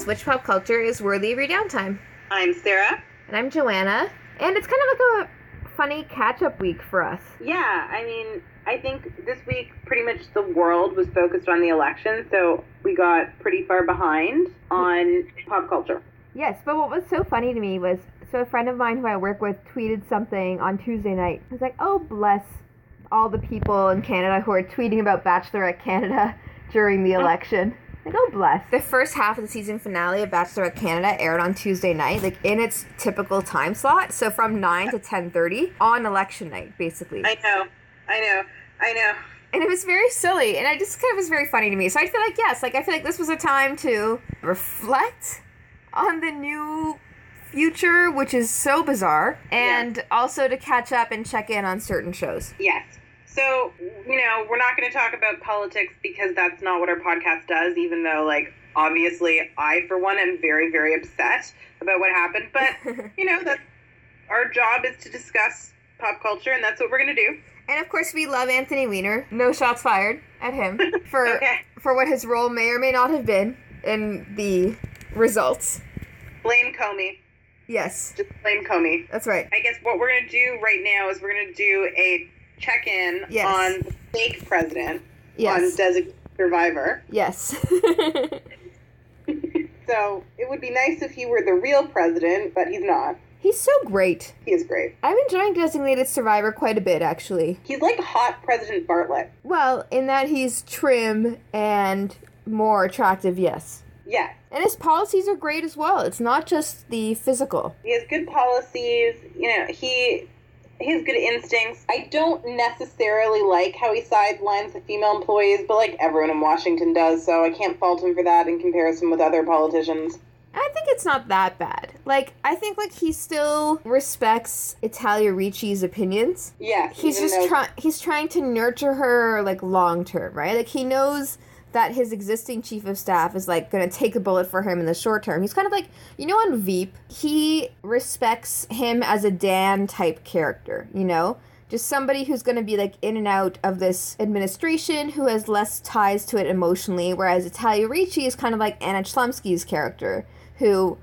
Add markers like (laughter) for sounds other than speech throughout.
podcast, which pop culture is worthy of your downtime. I'm Sarah. And I'm Joanna. And it's kind of like a funny catch up week for us. Yeah, I mean, I think this week pretty much the world was focused on the election, so we got pretty far behind on pop culture. Yes, but what was so funny to me was so a friend of mine who I work with tweeted something on Tuesday night. I was like, oh, bless all the people in Canada who are tweeting about Bachelorette Canada (laughs) during the uh-huh. election. Like, oh, bless. The first half of the season finale of Bachelorette Canada aired on Tuesday night, like in its typical time slot. So from 9 to 10.30 on election night, basically. I know. I know. I know. And it was very silly. And I just kind of was very funny to me. So I feel like, yes, like I feel like this was a time to reflect on the new future, which is so bizarre, and Yeah. also to catch up and check in on certain shows. Yes. So, you know, we're not going to talk about politics because that's not what our podcast does, even though, like, obviously, I, for one, am very, very upset about what happened. But, (laughs) you know, that's our job is to discuss pop culture, and that's what we're going to do. And of course, we love Anthony Weiner. No shots fired at him (laughs) for Okay. for what his role may or may not have been in the results. Blame Comey. Yes, Just blame Comey. that's right. I guess what we're going to do right now is we're going to do a check in Yes. on the fake president Yes. on Designated Survivor. Yes. (laughs) So it would be nice if he were the real president, but he's not. He's so great. He is great. I'm enjoying Designated Survivor quite a bit, actually. He's like hot President Bartlet. Well, in that he's trim and more attractive, yes. Yeah. And his policies are great as well. It's not just the physical. He has good policies. You know, he he has good instincts. I don't necessarily like how he sidelines the female employees, but like everyone in Washington does, so I can't fault him for that in comparison with other politicians. I think it's not that bad. Like, I think like he still respects Italia Ricci's opinions. Yeah. He's just trying he's trying to nurture her like long term, right? Like he knows that his existing chief of staff is like going to take a bullet for him in the short term. He's kind of like, you know on Veep, he respects him as a Dan type character, you know? Just somebody who's going to be like in and out of this administration who has less ties to it emotionally, whereas Italia Ricci is kind of like Anna Chlumsky's character who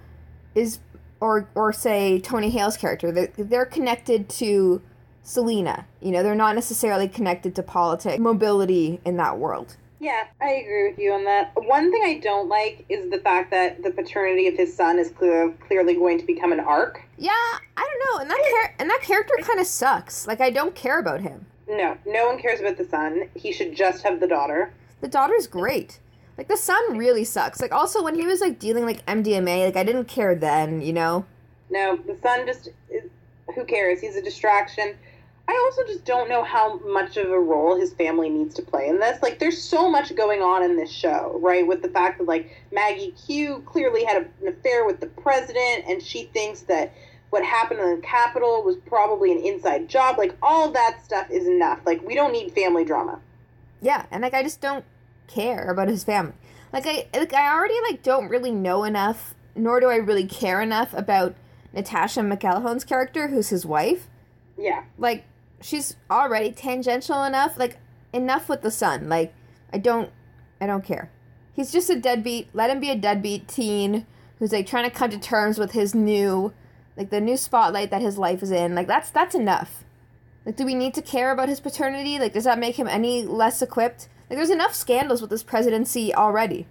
is or or say Tony Hale's character. They're, they're connected to Selina. You know, they're not necessarily connected to politics, mobility in that world. Yeah, I agree with you on that. One thing I don't like is the fact that the paternity of his son is clear, clearly going to become an arc. Yeah, I don't know. And that char- and that character kind of sucks. Like I don't care about him. No, no one cares about the son. He should just have the daughter. The daughter's great. Like the son really sucks. Like also when he was like dealing like MDMA, like I didn't care then, you know. No, the son just is, who cares? He's a distraction. I also just don't know how much of a role his family needs to play in this. Like, there's so much going on in this show, right? With the fact that, like, Maggie Q clearly had an affair with the president, and she thinks that what happened in the Capitol was probably an inside job. Like, all that stuff is enough. Like, we don't need family drama. Yeah, and like I just don't care about his family. Like I like I already like don't really know enough, nor do I really care enough about Natasha McElhone's character, who's his wife. Yeah. Like she's already tangential enough. Like enough with the son. Like I don't I don't care. He's just a deadbeat. Let him be a deadbeat teen who's like trying to come to terms with his new like the new spotlight that his life is in. Like that's that's enough. Like do we need to care about his paternity? Like does that make him any less equipped? Like there's enough scandals with this presidency already.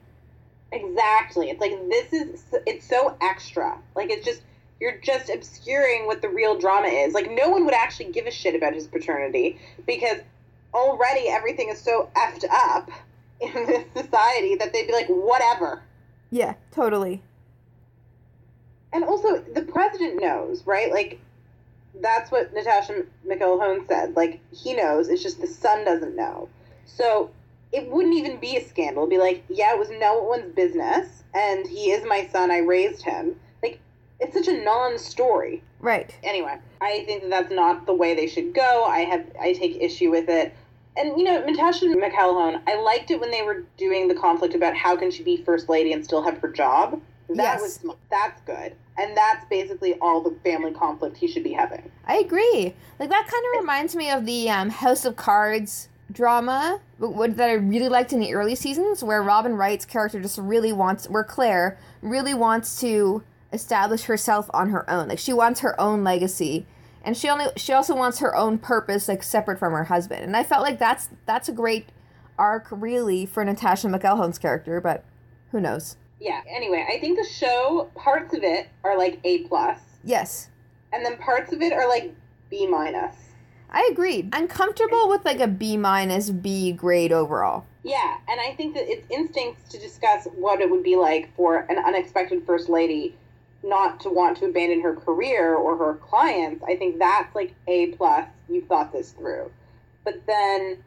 Exactly. It's like this is it's so extra. Like it's just you're just obscuring what the real drama is. Like no one would actually give a shit about his paternity because already everything is so effed up in (laughs) this society that they'd be like whatever. Yeah, totally. And also the president knows, right? Like that's what Natasha McElhone said. Like he knows, it's just the son doesn't know. So it wouldn't even be a scandal. It'd be like, yeah, it was no one's business, and he is my son. I raised him. It's such a non-story. Right. Anyway, I think that that's not the way they should go. I have I take issue with it. And you know, Natasha McElhone, I liked it when they were doing the conflict about how can she be first lady and still have her job. That Yes. was that's good, and that's basically all the family conflict he should be having. I agree. Like that kind of reminds me of the um, House of Cards drama what, that I really liked in the early seasons, where Robin Wright's character just really wants, where Claire really wants to establish herself on her own. Like she wants her own legacy, and she only she also wants her own purpose, like separate from her husband. And I felt like that's that's a great arc, really, for Natasha McElhone's character. But who knows? Yeah. Anyway, I think the show parts of it are like A plus, Yes, and then parts of it are like B minus. I agree. I'm comfortable with like a B minus B grade overall. Yeah, and I think that it's instincts to discuss what it would be like for an unexpected first lady not to want to abandon her career or her clients. I think that's like A plus. You've thought this through, but then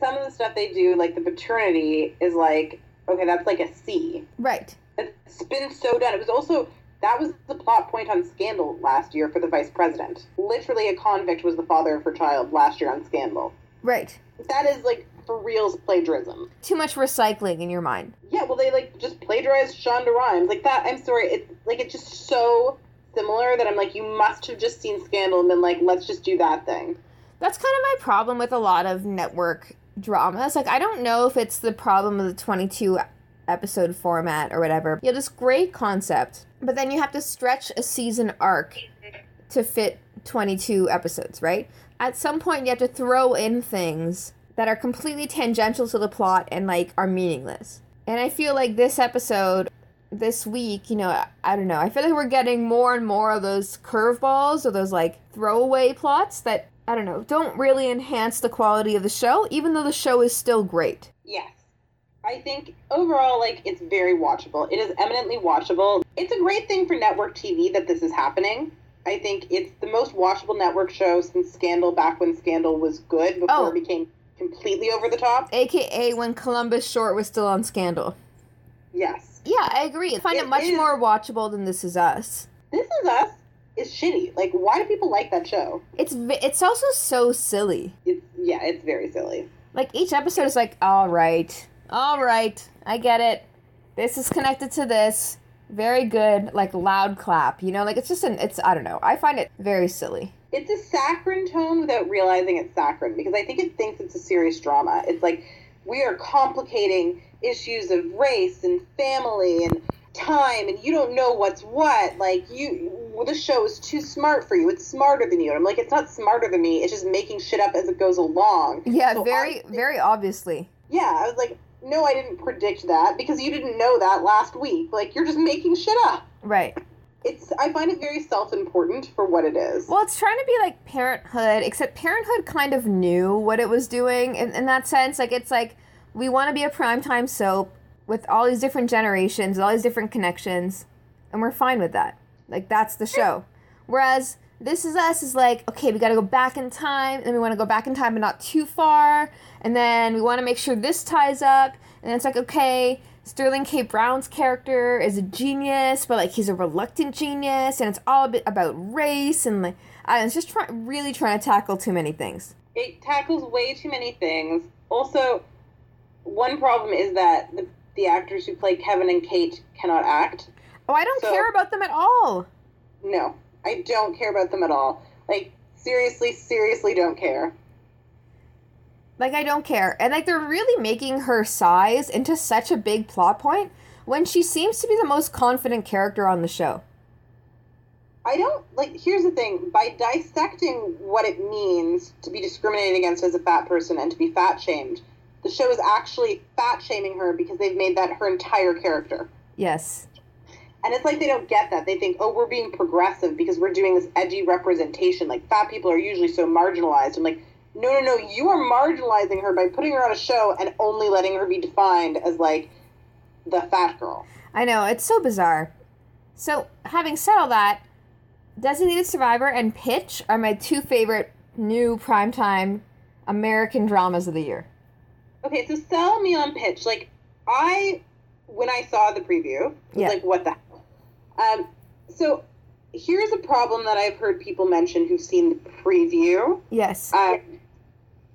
some of the stuff they do, like the paternity, is like okay, that's like a C. Right. It's been so done. It was also that was the plot point on Scandal last year for the vice president. Literally, a convict was the father of her child last year on Scandal. Right. That is like for reals plagiarism. Too much recycling in your mind. Yeah, well, they like just plagiarized Shonda Rhimes like that. I'm sorry, it's like it's just so similar that I'm like, you must have just seen Scandal and been like, let's just do that thing. That's kind of my problem with a lot of network dramas. Like, I don't know if it's the problem of the 22 episode format or whatever. You have this great concept, but then you have to stretch a season arc to fit 22 episodes, right? At some point, you have to throw in things that are completely tangential to the plot and like are meaningless. And I feel like this episode this week, you know, I don't know. I feel like we're getting more and more of those curveballs or those like throwaway plots that I don't know, don't really enhance the quality of the show, even though the show is still great. Yes. I think overall, like, it's very watchable. It is eminently watchable. It's a great thing for network TV that this is happening. I think it's the most watchable network show since Scandal, back when Scandal was good, before Oh. it became completely over the top. AKA when Columbus Short was still on Scandal. Yes. Yeah, I agree. I find it, It much is- more watchable than This Is Us. This Is Us is shitty. Like, why do people like that show? It's it's also so silly. It's, yeah, it's very silly. Like each episode is like, all right, all right, I get it. This is connected to this. Very good, like loud clap. You know, like it's just an. It's I don't know. I find it very silly. It's a saccharine tone without realizing it's saccharine because I think it thinks it's a serious drama. It's like we are complicating issues of race and family and time, and you don't know what's what. Like you, well, this show is too smart for you. It's smarter than you. And I'm like, it's not smarter than me. It's just making shit up as it goes along. Yeah, So very very obviously. Yeah, I was like, no, I didn't predict that because you didn't know that last week. Like you're just making shit up. Right. It's I find it very self-important for what it is. Well, it's trying to be like Parenthood, except Parenthood kind of knew what it was doing in, in that sense. Like, it's like we want to be a primetime soap with all these different generations, all these different connections, and we're fine with that. Like, that's the show. Whereas This Is Us is like, okay, we got to go back in time, and we want to go back in time, but not too far, and then we want to make sure this ties up, and it's like, okay. Sterling K. Brown's character is a genius, but like he's a reluctant genius, and it's all a bit about race and like I it's just try- really trying to tackle too many things. it tackles way too many things. Also, one problem is that the, the actors who play Kevin and Kate cannot act. Oh, I don't So- care about them at all. No, I don't care about them at all. Like, seriously, seriously don't care. Like I don't care, and like they're really making her size into such a big plot point when she seems to be the most confident character on the show. I don't, like, here's the thing by dissecting what it means to be discriminated against as a fat person and to be fat shamed, the show is actually fat shaming her because they've made that her entire character. Yes. And it's like they don't get that. They think, oh, we're being progressive because we're doing this edgy representation. Like, fat people are usually so marginalized. I'm like, no, no, no, you are marginalizing her by putting her on a show and only letting her be defined as, like, the fat girl. I know, it's so bizarre. So, having said all that, Designated Survivor and Pitch are my two favorite new primetime American dramas of the year. Okay, so sell me on pitch. Like, I, when I saw the preview, was Yeah. like, what the hell? Um, so here's a problem that I've heard people mention who've seen the preview. Yes. Uh,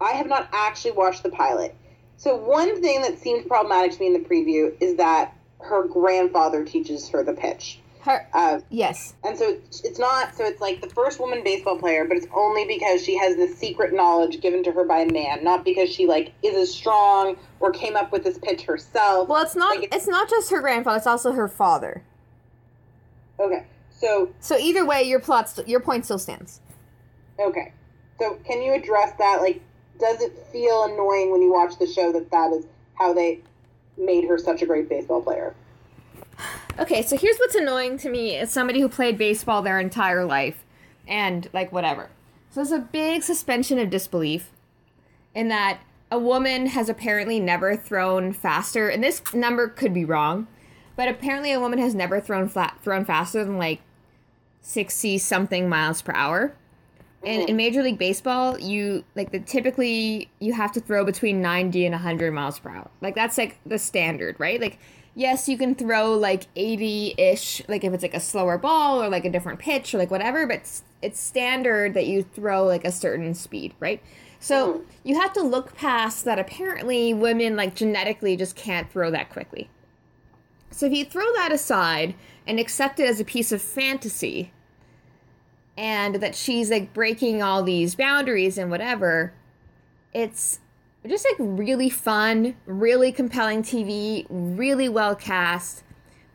I have not actually watched the pilot. So one thing that seemed problematic to me in the preview is that her grandfather teaches her the pitch. Her, Uh, yes. and so it's, not so it's like the first woman baseball player, but it's only because she has this secret knowledge given to her by a man, not because she like is as strong or came up with this pitch herself. Well, it's not. Like, it's- it's not just her grandfather. It's also her father. Okay, so So either way, your plot, st- your point still stands. okay, so can you address that? Like, does it feel annoying when you watch the show that that is how they made her such a great baseball player? Okay, so here's what's annoying to me as somebody who played baseball their entire life and like whatever. So there's a big suspension of disbelief in that a woman has apparently never thrown faster, and this number could be wrong, but apparently a woman has never thrown flat thrown faster than like 60 something miles per hour. And mm-hmm. in Major League Baseball, you like the typically you have to throw between 90 and 100 miles per hour. Like that's like the standard, right? Like yes, you can throw like 80-ish like if it's like a slower ball or like a different pitch or like whatever, but it's, it's standard that you throw like a certain speed, right? So, mm-hmm. you have to look past that apparently women like genetically just can't throw that quickly. So if you throw that aside and accept it as a piece of fantasy, and that she's like breaking all these boundaries and whatever, it's just like really fun, really compelling TV, really well cast.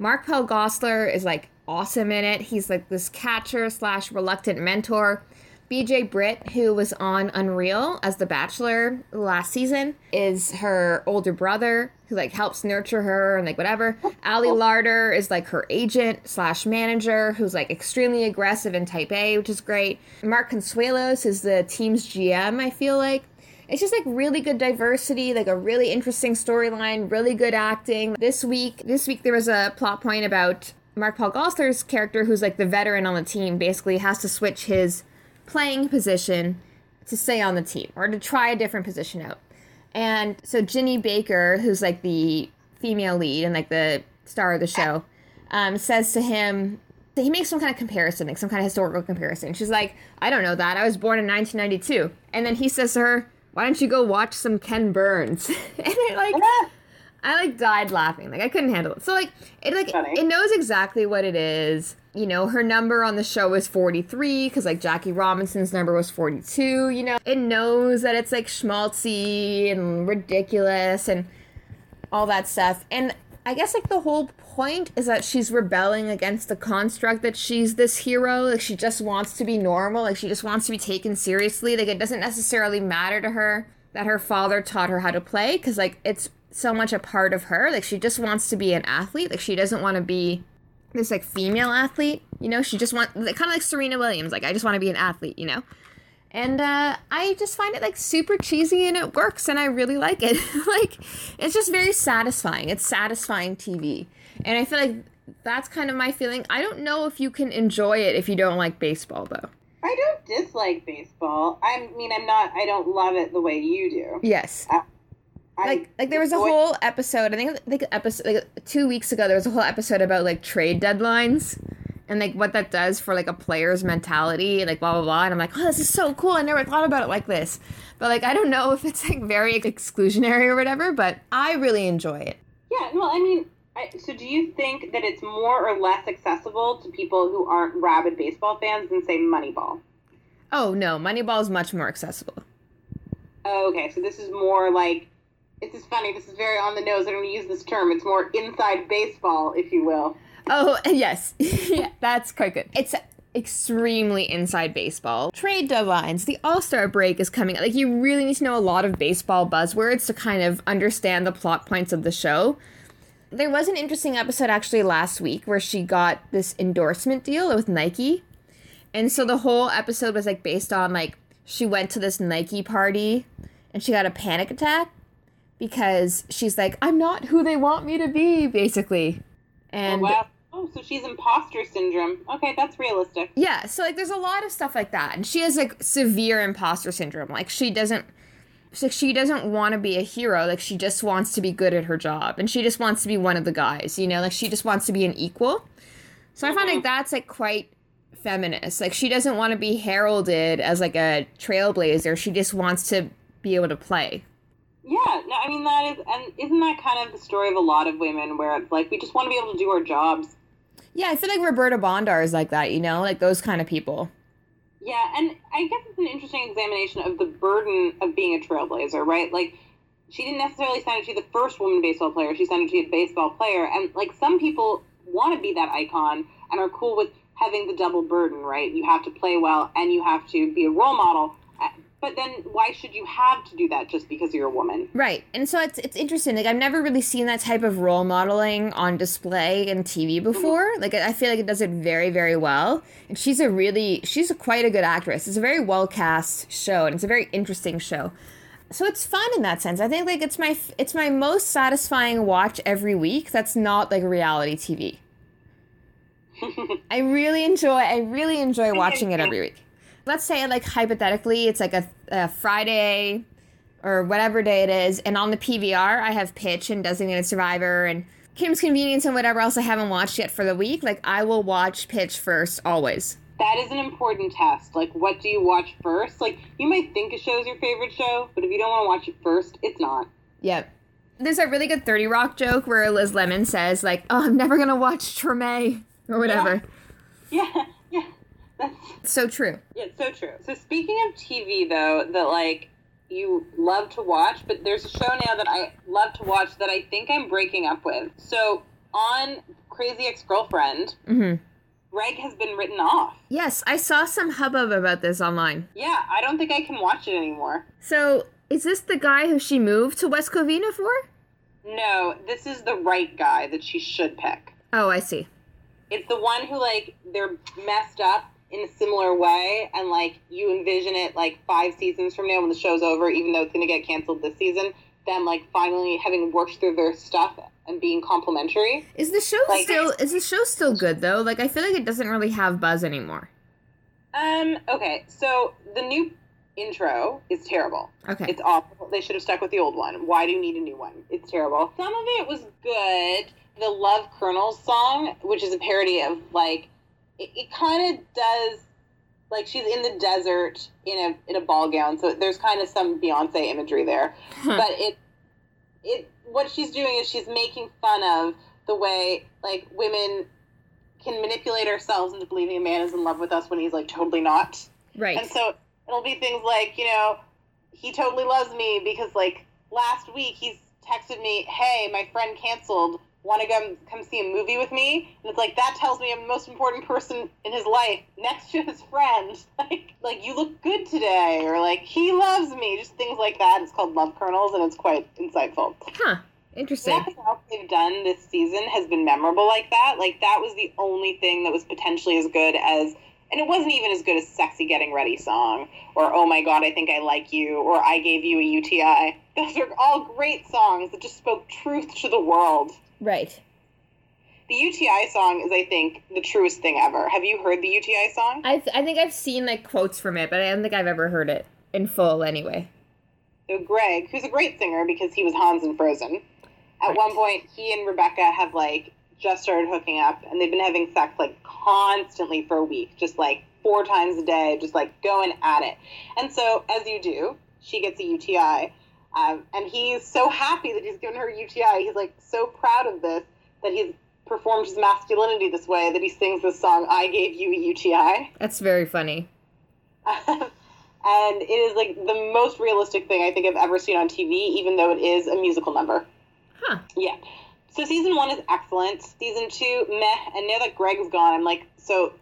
Mark-Paul Gosselaar is like awesome in it. He's like this catcher slash reluctant mentor. BJ Britt, who was on Unreal as the Bachelor last season, is her older brother who like helps nurture her and like whatever. Ali Larter is like her agent slash manager who's like extremely aggressive and type A, which is great. Mark Consuelos is the team's GM, I feel like. It's just like really good diversity, like a really interesting storyline, really good acting. This week, this week there was a plot point about Mark-Paul Gosselaar's character, who's like the veteran on the team, basically has to switch his playing position to stay on the team or to try a different position out. And so Ginny Baker, who's like the female lead and like the star of the show, um, says to him, that he makes some kind of comparison, like some kind of historical comparison. She's like, I don't know that. I was born in 1992. And then he says to her, Why don't you go watch some Ken Burns? (laughs) and I like, (laughs) I like died laughing. Like I couldn't handle it. So like it like Funny. it knows exactly what it is. You know, her number on the show is 43 cuz like Jackie Robinson's number was 42, you know. It knows that it's like schmaltzy and ridiculous and all that stuff. And I guess like the whole point is that she's rebelling against the construct that she's this hero. Like she just wants to be normal. Like she just wants to be taken seriously. Like it doesn't necessarily matter to her that her father taught her how to play because like it's so much a part of her. Like she just wants to be an athlete. Like she doesn't want to be this like female athlete. You know, she just want kind of like Serena Williams. Like I just want to be an athlete. You know. And uh, I just find it like super cheesy and it works and I really like it. (laughs) like it's just very satisfying. It's satisfying TV. And I feel like that's kind of my feeling. I don't know if you can enjoy it if you don't like baseball though. I don't dislike baseball. I mean, I'm not. I don't love it the way you do. Yes. I Like like there was a whole episode, I think think episode like 2 weeks ago there was a whole episode about like trade deadlines and like what that does for like a player's mentality like blah blah blah and I'm like, "Oh, this is so cool. I never thought about it like this." But like I don't know if it's like very exclusionary or whatever, but I really enjoy it. Yeah, well, I mean, I, so do you think that it's more or less accessible to people who aren't rabid baseball fans than say Moneyball? Oh, no, Moneyball is much more accessible. Oh, okay, so this is more like this is funny. This is very on the nose. Going to use this term. It's more inside baseball, if you will. Oh, (laughs) yes. (laughs) yeah, that's quite good. It's extremely inside baseball. Trade deadlines. The All Star break is coming. Like, you really need to know a lot of baseball buzzwords to kind of understand the plot points of the show. There was an interesting episode actually last week where she got this endorsement deal with Nike. And so the whole episode was like based on like she went to this Nike party and she got a panic attack because she's like, I'm not who they want me to be, basically. And oh, wow. Oh, so she's imposter syndrome. Okay, that's realistic. yeah, so like there's a lot of stuff like that. And she has like severe imposter syndrome. Like she doesn't so she doesn't want to be a hero. Like she just wants to be good at her job. And she just wants to be one of the guys, you know? Like she just wants to be an equal. So I find like mm-hmm. that's like quite feminist. Like she doesn't want to be heralded as like a trailblazer. She just wants to be able to play. Yeah, no, I mean that is, and isn't that kind of the story of a lot of women, where it's like we just want to be able to do our jobs. Yeah, I feel like Roberta Bondar is like that, you know, like those kind of people. Yeah, and I guess it's an interesting examination of the burden of being a trailblazer, right? Like, she didn't necessarily to be the first woman baseball player. She to be a baseball player, and like some people want to be that icon and are cool with having the double burden, right? You have to play well and you have to be a role model. Eh, But then, why should you have to do that just because you're a woman? Right. And so it's it's interesting. Like I've never really seen that type of role modeling on display in TV mm-hmm. before. Like I feel like it does it very very well. And she's a really she's a quite a good actress. It's a very well cast show and it's a very interesting show. So it's fun in that sense. I think like it's my it's my most satisfying watch every week. That's not like reality TV. (laughs) I really enjoy I really enjoy watching it every week. Let's say like hypothetically it's like a, a Friday or whatever day it is, and on the PVR I have Pitch and Designated Survivor and Kim's Convenience and whatever else I haven't watched yet for the week. Like I will watch Pitch first always. That is an important test. Like, what do you watch first? Like, you might think a show is your favorite show, but if you don't want to watch it first, it's not. Yep. There's a really good 30 Rock joke where Liz Lemon says, like, oh, I'm never going to watch Treme or whatever. Yeah, yeah, that's So true. yeah, it's so true. So speaking of TV, though, that like you love to watch, but there's a show now that I love to watch that I think I'm breaking up with. So on Crazy Ex-Girlfriend, hmm Greg has been written off. Yes, I saw some hubbub about this online. Yeah, I don't think I can watch it anymore. So, is this the guy who she moved to West Covina for? No, this is the right guy that she should pick. Oh, I see. It's the one who like they're messed up in a similar way, and like you envision it like five seasons from now when the show's over, even though it's gonna get canceled this season. Them like finally having worked through their stuff and being complimentary. Is the show Like- still is the show still good though? Like I feel like it doesn't really have buzz anymore. Um. Okay. So the new intro is terrible. Okay. It's awful. They should have stuck with the old one. Why do you need a new one? It's terrible. Some of it was good. The Love Kernels song, which is a parody of like, it, it kind of does like she's in the desert in a in a ball gown. So there's kind of some Beyonce imagery there. But it it what she's doing is she's making fun of the way like women can manipulate ourselves into believing a man is in love with us when he's like totally not. right. And so it'll be things like, you know, he totally loves me because like last week he's texted me, "Hey, my friend canceled. Want to come come see a movie with me?" And it's like that tells me I'm the most important person in his life next to his friend. (laughs) Like like you look good today or like he loves me. Just things like that. It's called Love Kernels and it's quite insightful. huh. Interesting. Nothing else they've done this season has been memorable like that. Like that was the only thing that was potentially as good as, and it wasn't even as good as "Sexy Getting Ready" song or "Oh My God, I Think I Like You" or "I Gave You a UTI." Those are all great songs that just spoke truth to the world. Right. The UTI song is, I think, the truest thing ever. Have you heard the UTI song? I th- I think I've seen like quotes from it, but I don't think I've ever heard it in full anyway. So Greg, who's a great singer because he was Hans in Frozen, at Right. one point he and Rebecca have like just started hooking up, and they've been having sex like constantly for a week, just like four times a day, just like going at it. And so, as you do, she gets a UTI, um, and he's so happy that he's given her a UTI. He's like so proud of this that he's performed his masculinity this way that he sings this song, "I Gave You a UTI." That's very funny. (laughs) and it is like the most realistic thing I think I've ever seen on TV, even though it is a musical number. Huh. Yeah. So season one is excellent. Season two, meh. And now that Greg's gone, I'm like, so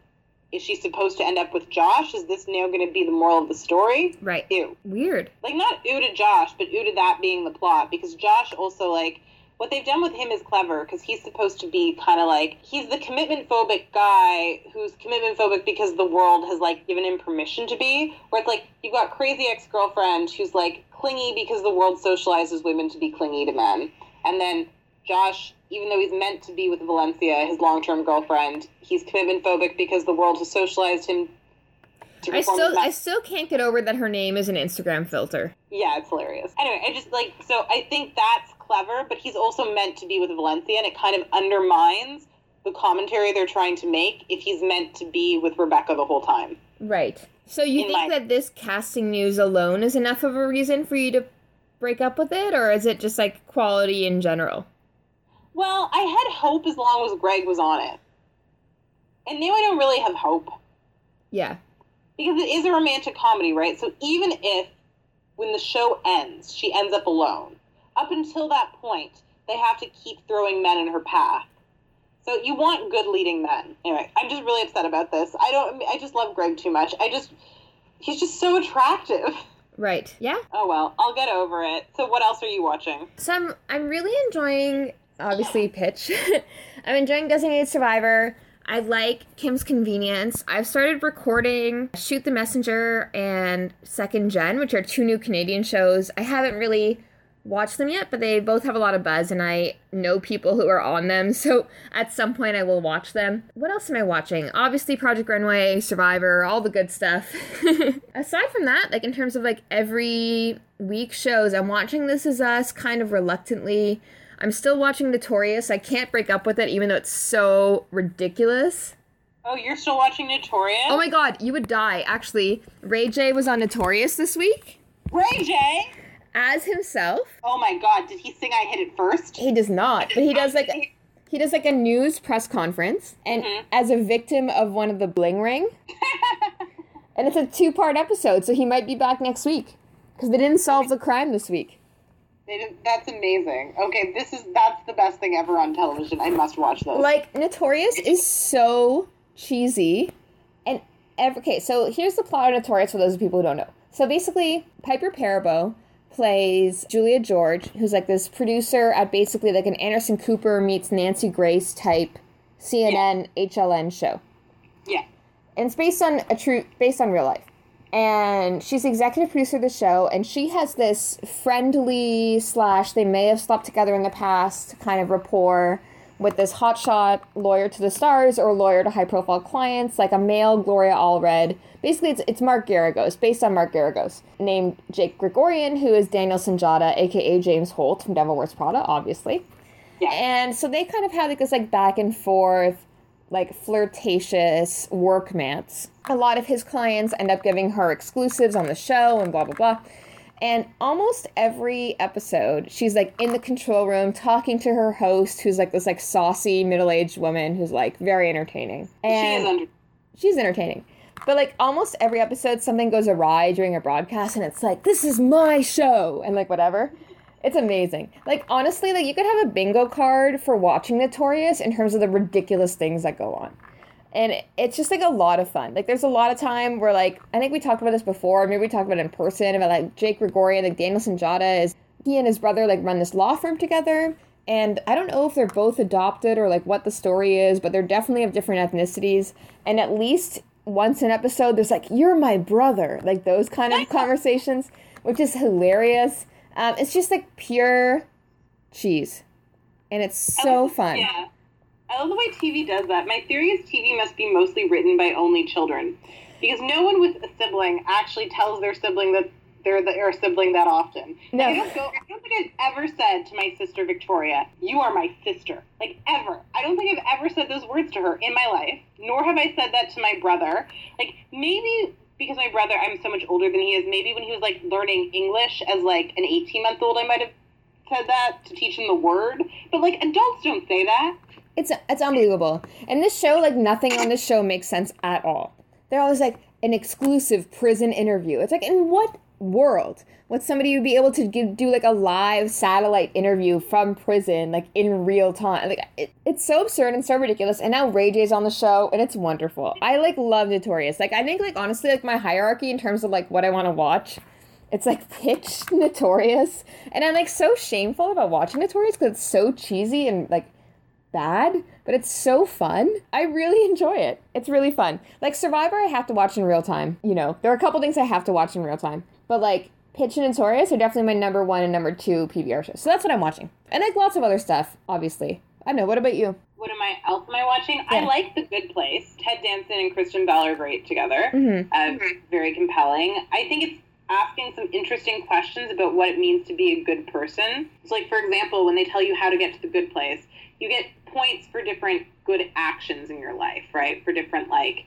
is she supposed to end up with Josh? Is this now going to be the moral of the story? Right. Ew. Weird. Like not ew to Josh, but ew to that being the plot because Josh also like what they've done with him is clever because he's supposed to be kind of like he's the commitment phobic guy who's commitment phobic because the world has like given him permission to be. Where it's like you've got crazy ex girlfriend who's like clingy because the world socializes women to be clingy to men, and then Josh, even though he's meant to be with Valencia, his long term girlfriend, he's commitment phobic because the world has socialized him. To I still I still can't get over that her name is an Instagram filter. yeah, it's hilarious. Anyway, I just like so I think that's clever, but he's also meant to be with Valencia, and it kind of undermines the commentary they're trying to make if he's meant to be with Rebecca the whole time. Right. So you In think my- that this casting news alone is enough of a reason for you to break up with it, or is it just like quality in general? Well, I had hope as long as Greg was on it. And now I don't really have hope Yeah. because it is a romantic comedy, right? So even if when the show ends, she ends up alone, up until that point, they have to keep throwing men in her path. So you want good leading men. Anyway, I'm just really upset about this. I don't. I just love Greg too much. I just. He's just so attractive. Right. Yeah. Oh well, I'll get over it. So what else are you watching? So I'm I'm really enjoying obviously Pitch. (laughs) I'm enjoying Designated Survivor. I like Kim's Convenience. I've started recording Shoot the Messenger and Second Gen, which are two new Canadian shows. I haven't really watched them yet, but they both have a lot of buzz and I know people who are on them, (laughs) so at some point I will watch them. What else am I watching? Obviously Project Runway, Survivor, all the good stuff. (laughs) Aside from that, like in terms of like every week shows, I'm watching This Is Us kind of reluctantly. I'm still watching Notorious. I can't break up with it even though it's so ridiculous. Oh, you're still watching Notorious? Oh my god, you would die. Actually, Ray J was on Notorious this week Ray J. as himself. Oh my God! Did he sing "I Hit It First? He does not, but he does like (laughs) he does like a news press conference and Mhm. as a victim of one of the bling ring. (laughs) and it's a two-part episode, so he might be back next week because they didn't solve the crime this week. Did- That's amazing. Okay, this is that's the best thing ever on television. I must watch this. Like Notorious is so cheesy, and ev- okay, so here's the plot of Notorious for those people who don't know. So basically, Piper Perabo plays Julia George, who's like this producer at basically like an Anderson Cooper meets Nancy Grace type CNN HLN show. yeah. and it's based on a true based on real life and she's the executive producer of the show and she has this friendly slash they may have slept together in the past kind of rapport with this hotshot lawyer to the stars or lawyer to high profile clients like a male gloria allred basically it's, it's mark geragos based on mark geragos named jake gregorian who is daniel sunjata aka james holt from devil wears prada obviously Yeah. and so they kind of had like this like back and forth like flirtatious workmance. A lot of his clients end up giving her exclusives on the show and blah blah blah. And almost every episode, she's like in the control room talking to her host, who's like this like saucy middle-aged woman who's like very entertaining. she And is under. she's entertaining. But like almost every episode, something goes awry during a broadcast, and it's like, this is my show, and like whatever. It's amazing. Like honestly, like you could have a bingo card for watching Notorious in terms of the ridiculous things that go on. And it's just like a lot of fun. Like there's a lot of time where like I think we talked about this before, maybe we talked about it in person about like Jake Gregorian, like Daniel Sunjata is he and his brother like run this law firm together. And I don't know if they're both adopted or like what the story is, but they're definitely of different ethnicities. And at least once an episode, there's like, you're my brother, like those kind of (laughs) conversations, which is hilarious. Um, it's just like pure cheese. And it's so love- fun. Yeah. I love the way TV does that. My theory is TV must be mostly written by only children. Because no one with a sibling actually tells their sibling that they're the their sibling that often. No. Like, I, don't go, I don't think I've ever said to my sister Victoria, You are my sister. Like, ever. I don't think I've ever said those words to her in my life, nor have I said that to my brother. Like, maybe because my brother, I'm so much older than he is, maybe when he was like learning English as like an 18 month old, I might have said that to teach him the word. But like, adults don't say that. It's it's unbelievable. And this show, like nothing on this show makes sense at all. They're always like an exclusive prison interview. It's like in what world would somebody would be able to give, do like a live satellite interview from prison, like in real time? Like it, it's so absurd and so ridiculous. And now Ray J's on the show, and it's wonderful. I like love Notorious. Like I think like honestly like my hierarchy in terms of like what I want to watch. It's like pitch (laughs) Notorious, and I'm like so shameful about watching Notorious because it's so cheesy and like bad, but it's so fun. I really (laughs) enjoy it. It's really fun. Like Survivor, I have to watch in real time. You know, there are a couple things I have to watch in real time, but like Pitch and Notorious are definitely my number one and number two PVR shows. So that's what I'm watching, and like lots of other stuff, obviously. I don't know. What about you? What am I else am I watching? I like The Good Place. Ted Danson and Kristen Bell are great together. Mm-hmm. Uh, Very compelling. I think it's asking some interesting questions about what it means to be a good person. So, like for example, when they tell you how to get to the good place, you get points for different good actions in your life, right? For different like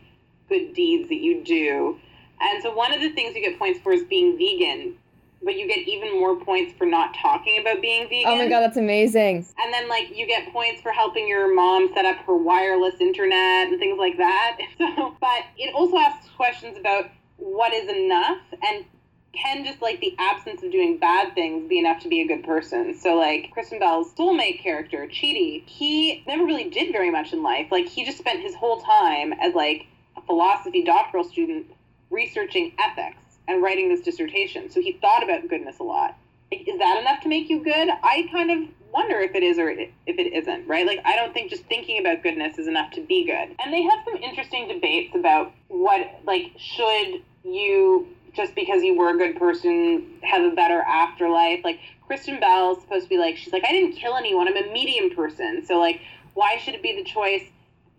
good deeds that you do. And so one of the things you get points for is being vegan but you get even more points for not talking about being vegan. Oh my god, that's amazing. And then like you get points for helping your mom set up her wireless internet and things like that. (laughs) So, but it also asks questions about what is enough and can just like the absence of doing bad things be enough to be a good person? So like Kristen Bell's soulmate character, Chidi, he never really did very much in life. Like he just spent his whole time as like a philosophy doctoral student researching ethics and writing this dissertation. So he thought about goodness a lot. Is that enough to make you good? I kind of wonder if it is or if it isn't, right? Like, I don't think just thinking about goodness is enough to be good. And they have some interesting debates about what, like, should you, just because you were a good person, have a better afterlife? Like, Kristen Bell is supposed to be like, she's like, I didn't kill anyone, I'm a medium person. So, like, why should it be the choice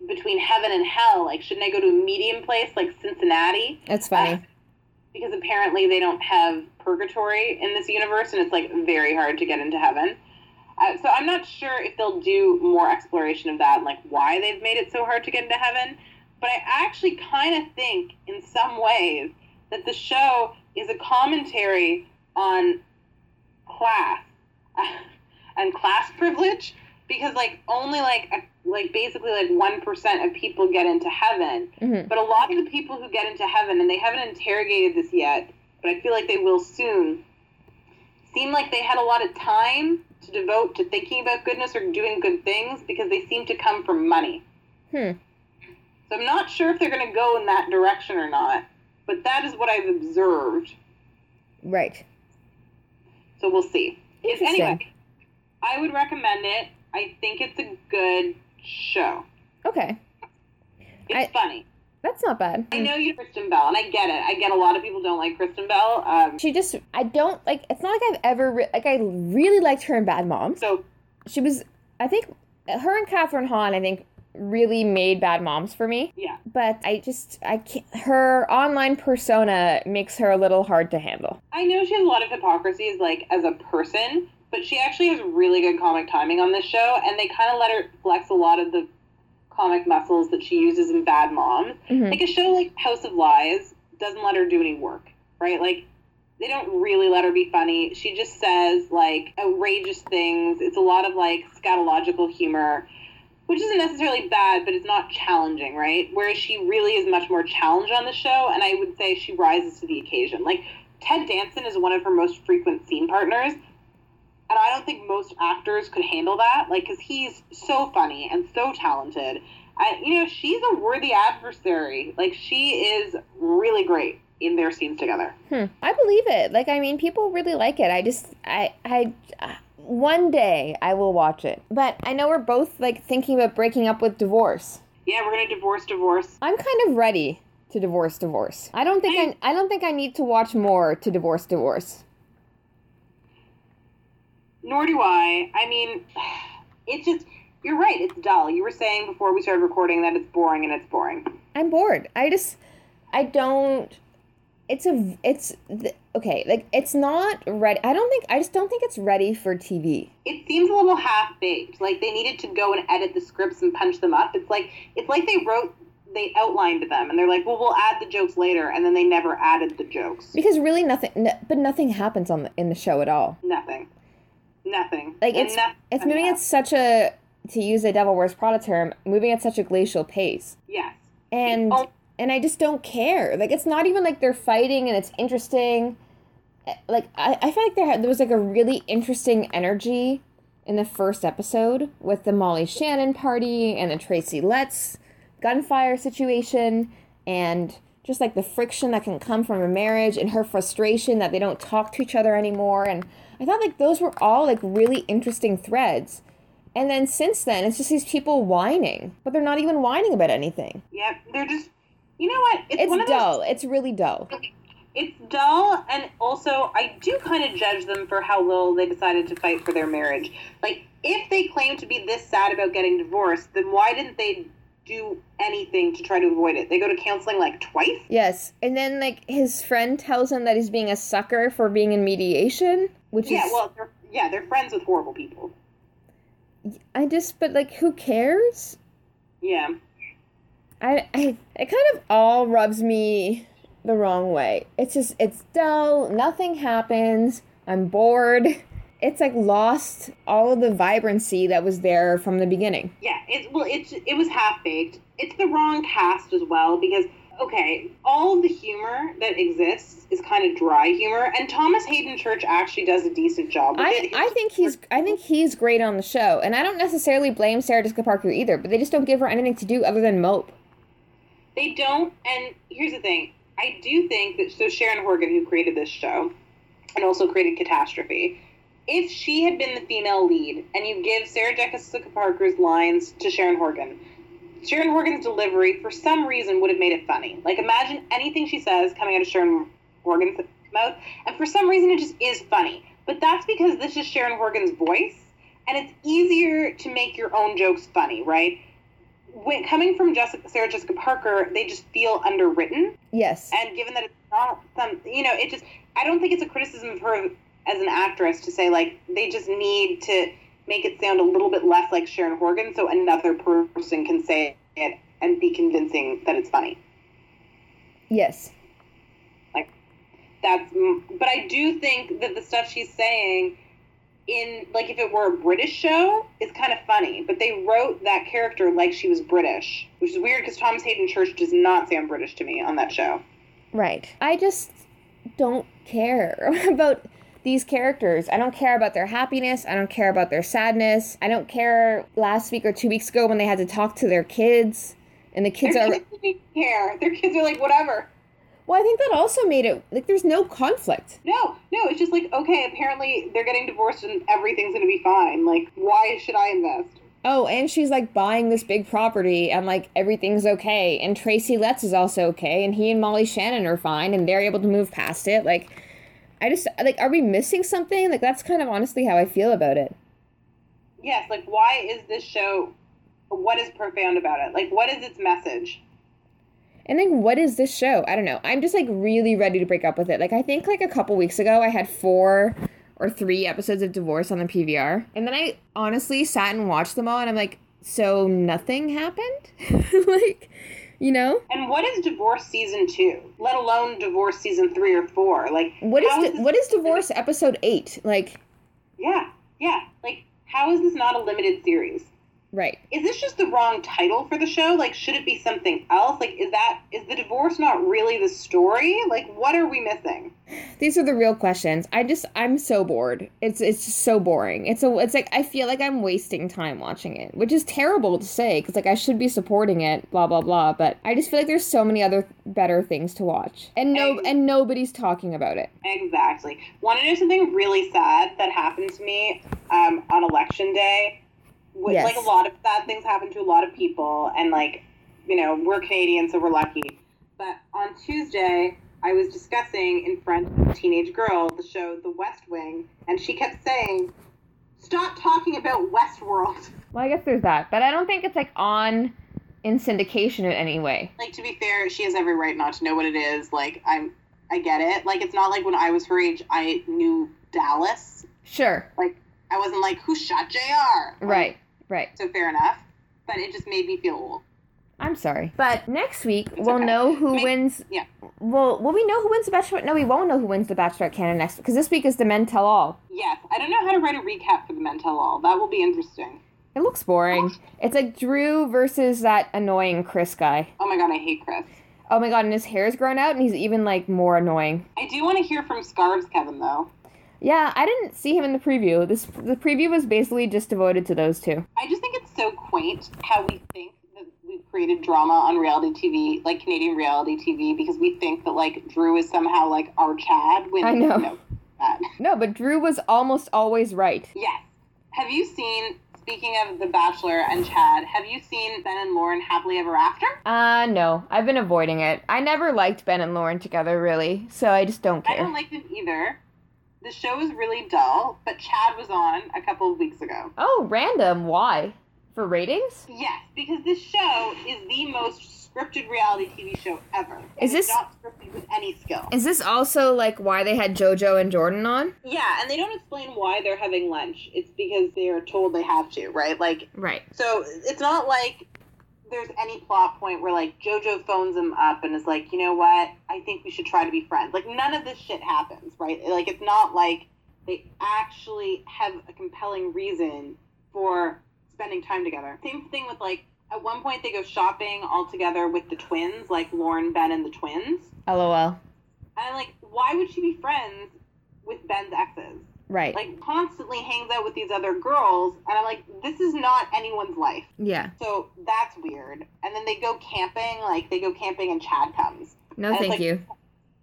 between heaven and hell? Like, shouldn't I go to a medium place like Cincinnati? That's funny. Uh, because apparently they don't have purgatory in this universe, and it's like very hard to get into heaven. Uh, so I'm not sure if they'll do more exploration of that, and like why they've made it so hard to get into heaven. But I actually kind of think, in some ways, that the show is a commentary on class (laughs) and class privilege, because like only like like basically like 1% of people get into heaven. Mm-hmm. But a lot of the people who get into heaven, and they haven't interrogated this yet, but I feel like they will soon, seem like they had a lot of time to devote to thinking about goodness or doing good things because they seem to come from money. Hmm. So I'm not sure if they're going to go in that direction or not, but that is what I've observed. Right. So we'll see. Interesting. anyway, I would recommend it. I think it's a good show. Okay. It's I- funny. That's not bad. I know you Kristen Bell, and I get it. I get a lot of people don't like Kristen Bell. Um, She just, I don't like, it's not like I've ever, re- like, I really liked her in Bad Moms. so She was, I think, her and Kathryn Hahn, I think, really made Bad Moms for me. yeah, But I just, I can't, her online persona makes her a little hard to handle. I know she has a lot of hypocrisies, like as a person, but she actually has really good comic timing on this show, and they kind of let her flex a lot of the comic muscles that she uses in Bad Moms. Mhm. Like a show like House of Lies doesn't let her do any work, right? Like they don't really let her be funny. She just says like outrageous things. It's a lot of like scatological humor, which isn't necessarily bad, but it's not challenging, right? Whereas she really is much more challenged on the show, and I would say she rises to the occasion. Like Ted Danson is one of her most frequent scene partners. And I don't think most actors could handle that, like, because he's so funny and so talented. And, you know, she's a worthy adversary. Like, she is really great in their scenes together. Hmm. I believe it. Like, I mean, people really like it. I just, I, I, uh, one day I will watch it. But I know we're both like thinking about breaking up with divorce. Yeah, we're going to divorce, divorce. I'm kind of ready to divorce, divorce. I don't think I, I don't think I need to watch more to divorce, divorce. Nor do I. I mean, (sighs) it's just, you're right, it's dull. You were saying before we started recording that it's boring, and it's boring. I'm bored. I just, I don't. It's a, it's okay. Like it's not ready. I don't think. I just don't think it's ready for TV. It seems a little half baked. Like they needed to go and edit the scripts and punch them up. It's like it's like they wrote, they outlined them, and they're like, well, we'll add the jokes later, and then they never added the jokes. Because really, nothing. n but nothing happens on the in the show at all. Nothing. Nothing. Like it's nothing it's moving out. at such a to use a Devil Wears Prada term, moving at such a glacial pace, Yes. and Oh. and I just don't care. Like it's not even like they're fighting and it's interesting. Eh, Like I, I feel like there had, there was like a really interesting energy in the first episode with the Molly Shannon party and the Tracy Letts gunfire situation and just like the friction that can come from a marriage and her frustration that they don't talk to each other anymore and I thought like those were all like really interesting threads. And then since then it's just these people whining, but they're not even whining about anything. Yep. They're just. You know what? It's of dull. It's really dull. It's dull, and also I do kind of judge them for how little they decided to fight for their marriage. Like, if they claim to be this sad about getting divorced, then why didn't they do anything to try to avoid it? They go to counseling like twice. Yes, and then like his friend tells him that he's being a sucker for being in mediation, which Yeah. is Yeah, Well, they're, yeah, they're friends with horrible people. I just but like who cares? Yeah. I I it kind of all rubs me the wrong way. It's just it's dull, nothing happens. I'm bored. (laughs) It's like lost all of the vibrancy that was there from the beginning. Yeah, it's well, it's it was half baked. It's the wrong cast as well because okay, all of the humor that exists is kind of dry humor, and Thomas Haden Church actually does a decent job. With I, it. I think he's I think he's great on the show, and I don't necessarily blame Sarah Jessica Parker either, but they just don't give her anything to do other than mope. They don't, and here's the thing. I do think that so Sharon Horgan, who created this show, and also created Catastrophe, if she had been the female lead, and you give Sarah Jessica Parker's lines to Sharon Horgan, Sharon Horgan's delivery for some reason would have made it funny. Like imagine anything she says coming out of Sharon Horgan's mouth, and for some reason it just is funny. But that's because this is Sharon Horgan's voice, and it's easier to make your own jokes funny, right? When coming from Jessica, Sarah Jessica Parker, they just feel underwritten. Yes. And given that it's not some, you know, it just, I don't think it's a criticism of her as an actress to say, like, they just need to make it sound a little bit less like Sharon Horgan so another person can say it and be convincing that it's funny. Yes. Like, that's, but I do think that the stuff she's saying in, like, if it were a British show, is kind of funny. But they wrote that character like she was British, which is weird because Thomas Haden Church does not sound British to me on that show. Right. I just don't care (laughs) about these characters. I don't care about their happiness. I don't care about their sadness. I don't care last week or two weeks ago when they had to talk to their kids and the kids Their are kids care. Their kids are like, whatever. Well, I think that also made it like there's no conflict. No, no, it's just like, okay, apparently they're getting divorced and everything's gonna be fine. Like, why should I invest? Oh, and she's like buying this big property and like everything's okay. And Tracy Letts is also okay. And he and Molly Shannon are fine and they're able to move past it. Like, I just, like, are we missing something? Like, that's kind of honestly how I feel about it. Yes, like, why is this show, what is profound about it? Like, what is its message? And like, what is this show? I don't know. I'm just like really ready to break up with it. Like, I think like a couple weeks ago, I had four or three episodes of Divorce on the PVR. And then I honestly sat and watched them all, and I'm like, so nothing happened? (laughs) like, you know? And what is Divorce season two? Let alone Divorce season three or four? Like, What is how di- what is Divorce episode eight? Like, Yeah, yeah. Like, how is this not a limited series? Right. Is this just the wrong title for the show? Like, should it be something else? Like, is that is the divorce not really the story? Like, what are we missing? These are the real questions. I just I'm so bored. It's it's just so boring. It's a it's like I feel like I'm wasting time watching it, which is terrible to say because like I should be supporting it, blah blah blah. But I just feel like there's so many other better things to watch, and no and nobody's talking about it. Exactly. Want to know something really sad that happened to me um, on election day? With, Yes. Like a lot of sad things happen to a lot of people, and like, you know, we're Canadian, so we're lucky. But on Tuesday, I was discussing in front of a teenage girl the show The West Wing, and she kept saying, "Stop talking about Westworld." Well, I guess there's that, but I don't think it's like on in syndication in any way. Like to be fair, she has every right not to know what it is. Like I'm, I get it. Like it's not like when I was her age, I knew Dallas. Sure. Like I wasn't like who shot J.R. Like, Right. Right. So fair enough. But it just made me feel old. I'm sorry. But next week It's we'll okay. know who Make- wins. yeah. Well, will we know who wins the Bachelorette? No, we won't know who wins the Bachelorette Canada next because this week is the Men Tell All. Yes, I don't know how to write a recap for the Men Tell All. That will be interesting. It looks boring. It's like Drew versus that annoying Chris guy. Oh my god, I hate Chris. Oh my god, and his hair's grown out and he's even like more annoying. I do want to hear from Scarves Kevin though. Yeah, I didn't see him in the preview. This the preview was basically just devoted to those two. I just think it's so quaint how we think that we've created drama on reality TV, like Canadian reality TV, because we think that like Drew is somehow like our Chad. When I know. no, that. (laughs) No, but Drew was almost always right. Yes. Have you seen? Speaking of The Bachelor and Chad, have you seen Ben and Lauren happily ever after? Uh no, I've been avoiding it. I never liked Ben and Lauren together really, so I just don't care. I don't like them either. The show is really dull, but Chad was on a couple of weeks ago. oh, random. Why? For ratings? Yes, because this show is the most scripted reality TV show ever. Is it's this- not scripted with any skill? Is this also like why they had JoJo and Jordan on? Yeah, and they don't explain why they're having lunch. It's because they are told they have to, right? Like, Right. so it's not like there's any plot point where like JoJo phones him up and is like, you know what, I think we should try to be friends. Like none of this shit happens, right? Like it's not like they actually have a compelling reason for spending time together. Same thing with like at one point they go shopping all together with the twins, like Lauren, Ben, and the twins. LOL. And I'm like, why would she be friends with Ben's exes? Right. Like constantly hangs out with these other girls, and I'm like, this is not anyone's life. yeah. So that's weird. And then they go camping, like they go camping and Chad comes. No, And thank like- you.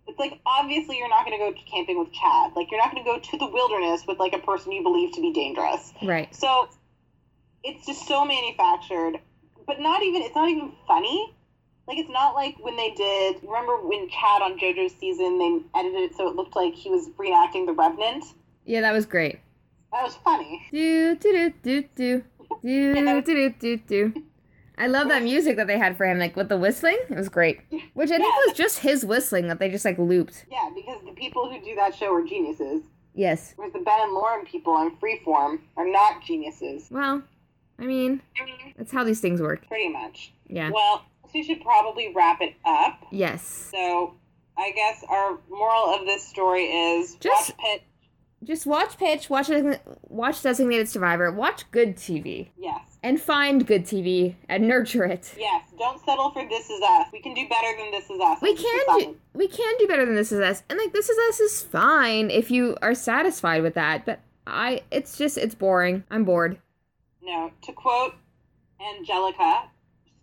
It's like obviously you're not going to go camping with Chad. Like you're not going to go to the wilderness with like a person you believe to be dangerous. Right. So it's just so manufactured, but not even it's not even funny. Like it's not like when they did. Remember when Chad on JoJo's season they edited it so it looked like he was reenacting the Revenant. Yeah, that was great. That was funny. Do do do do do (laughs) do do do do. I love that music that they had for him, like with the whistling. It was great. Which I think Yeah, was just his whistling that they just like looped. Yeah, because the people who do that show are geniuses, Yes. whereas the Ben and Lauren people on Freeform are not geniuses. Well, I mean, that's how these things work. Pretty much. Yeah. Well, so we should probably wrap it up. Yes. So I guess our moral of this story is Just- watch Pit. Just watch Pitch, watch watch Designated Survivor, watch good TV, Yes. and find good TV and nurture it. Yes. Don't settle for This Is Us. We can do better than This Is Us. We can do we can do better than This Is Us, and like This Is Us is fine if you are satisfied with that. But I, it's just it's boring. I'm bored. No. To quote Angelica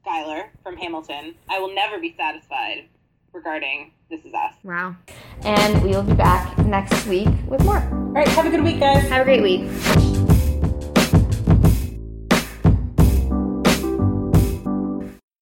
Schuyler from Hamilton, I will never be satisfied regarding This Is Us. Wow. And we will be back next week with more. All right. Have a good week, guys. Have a great week.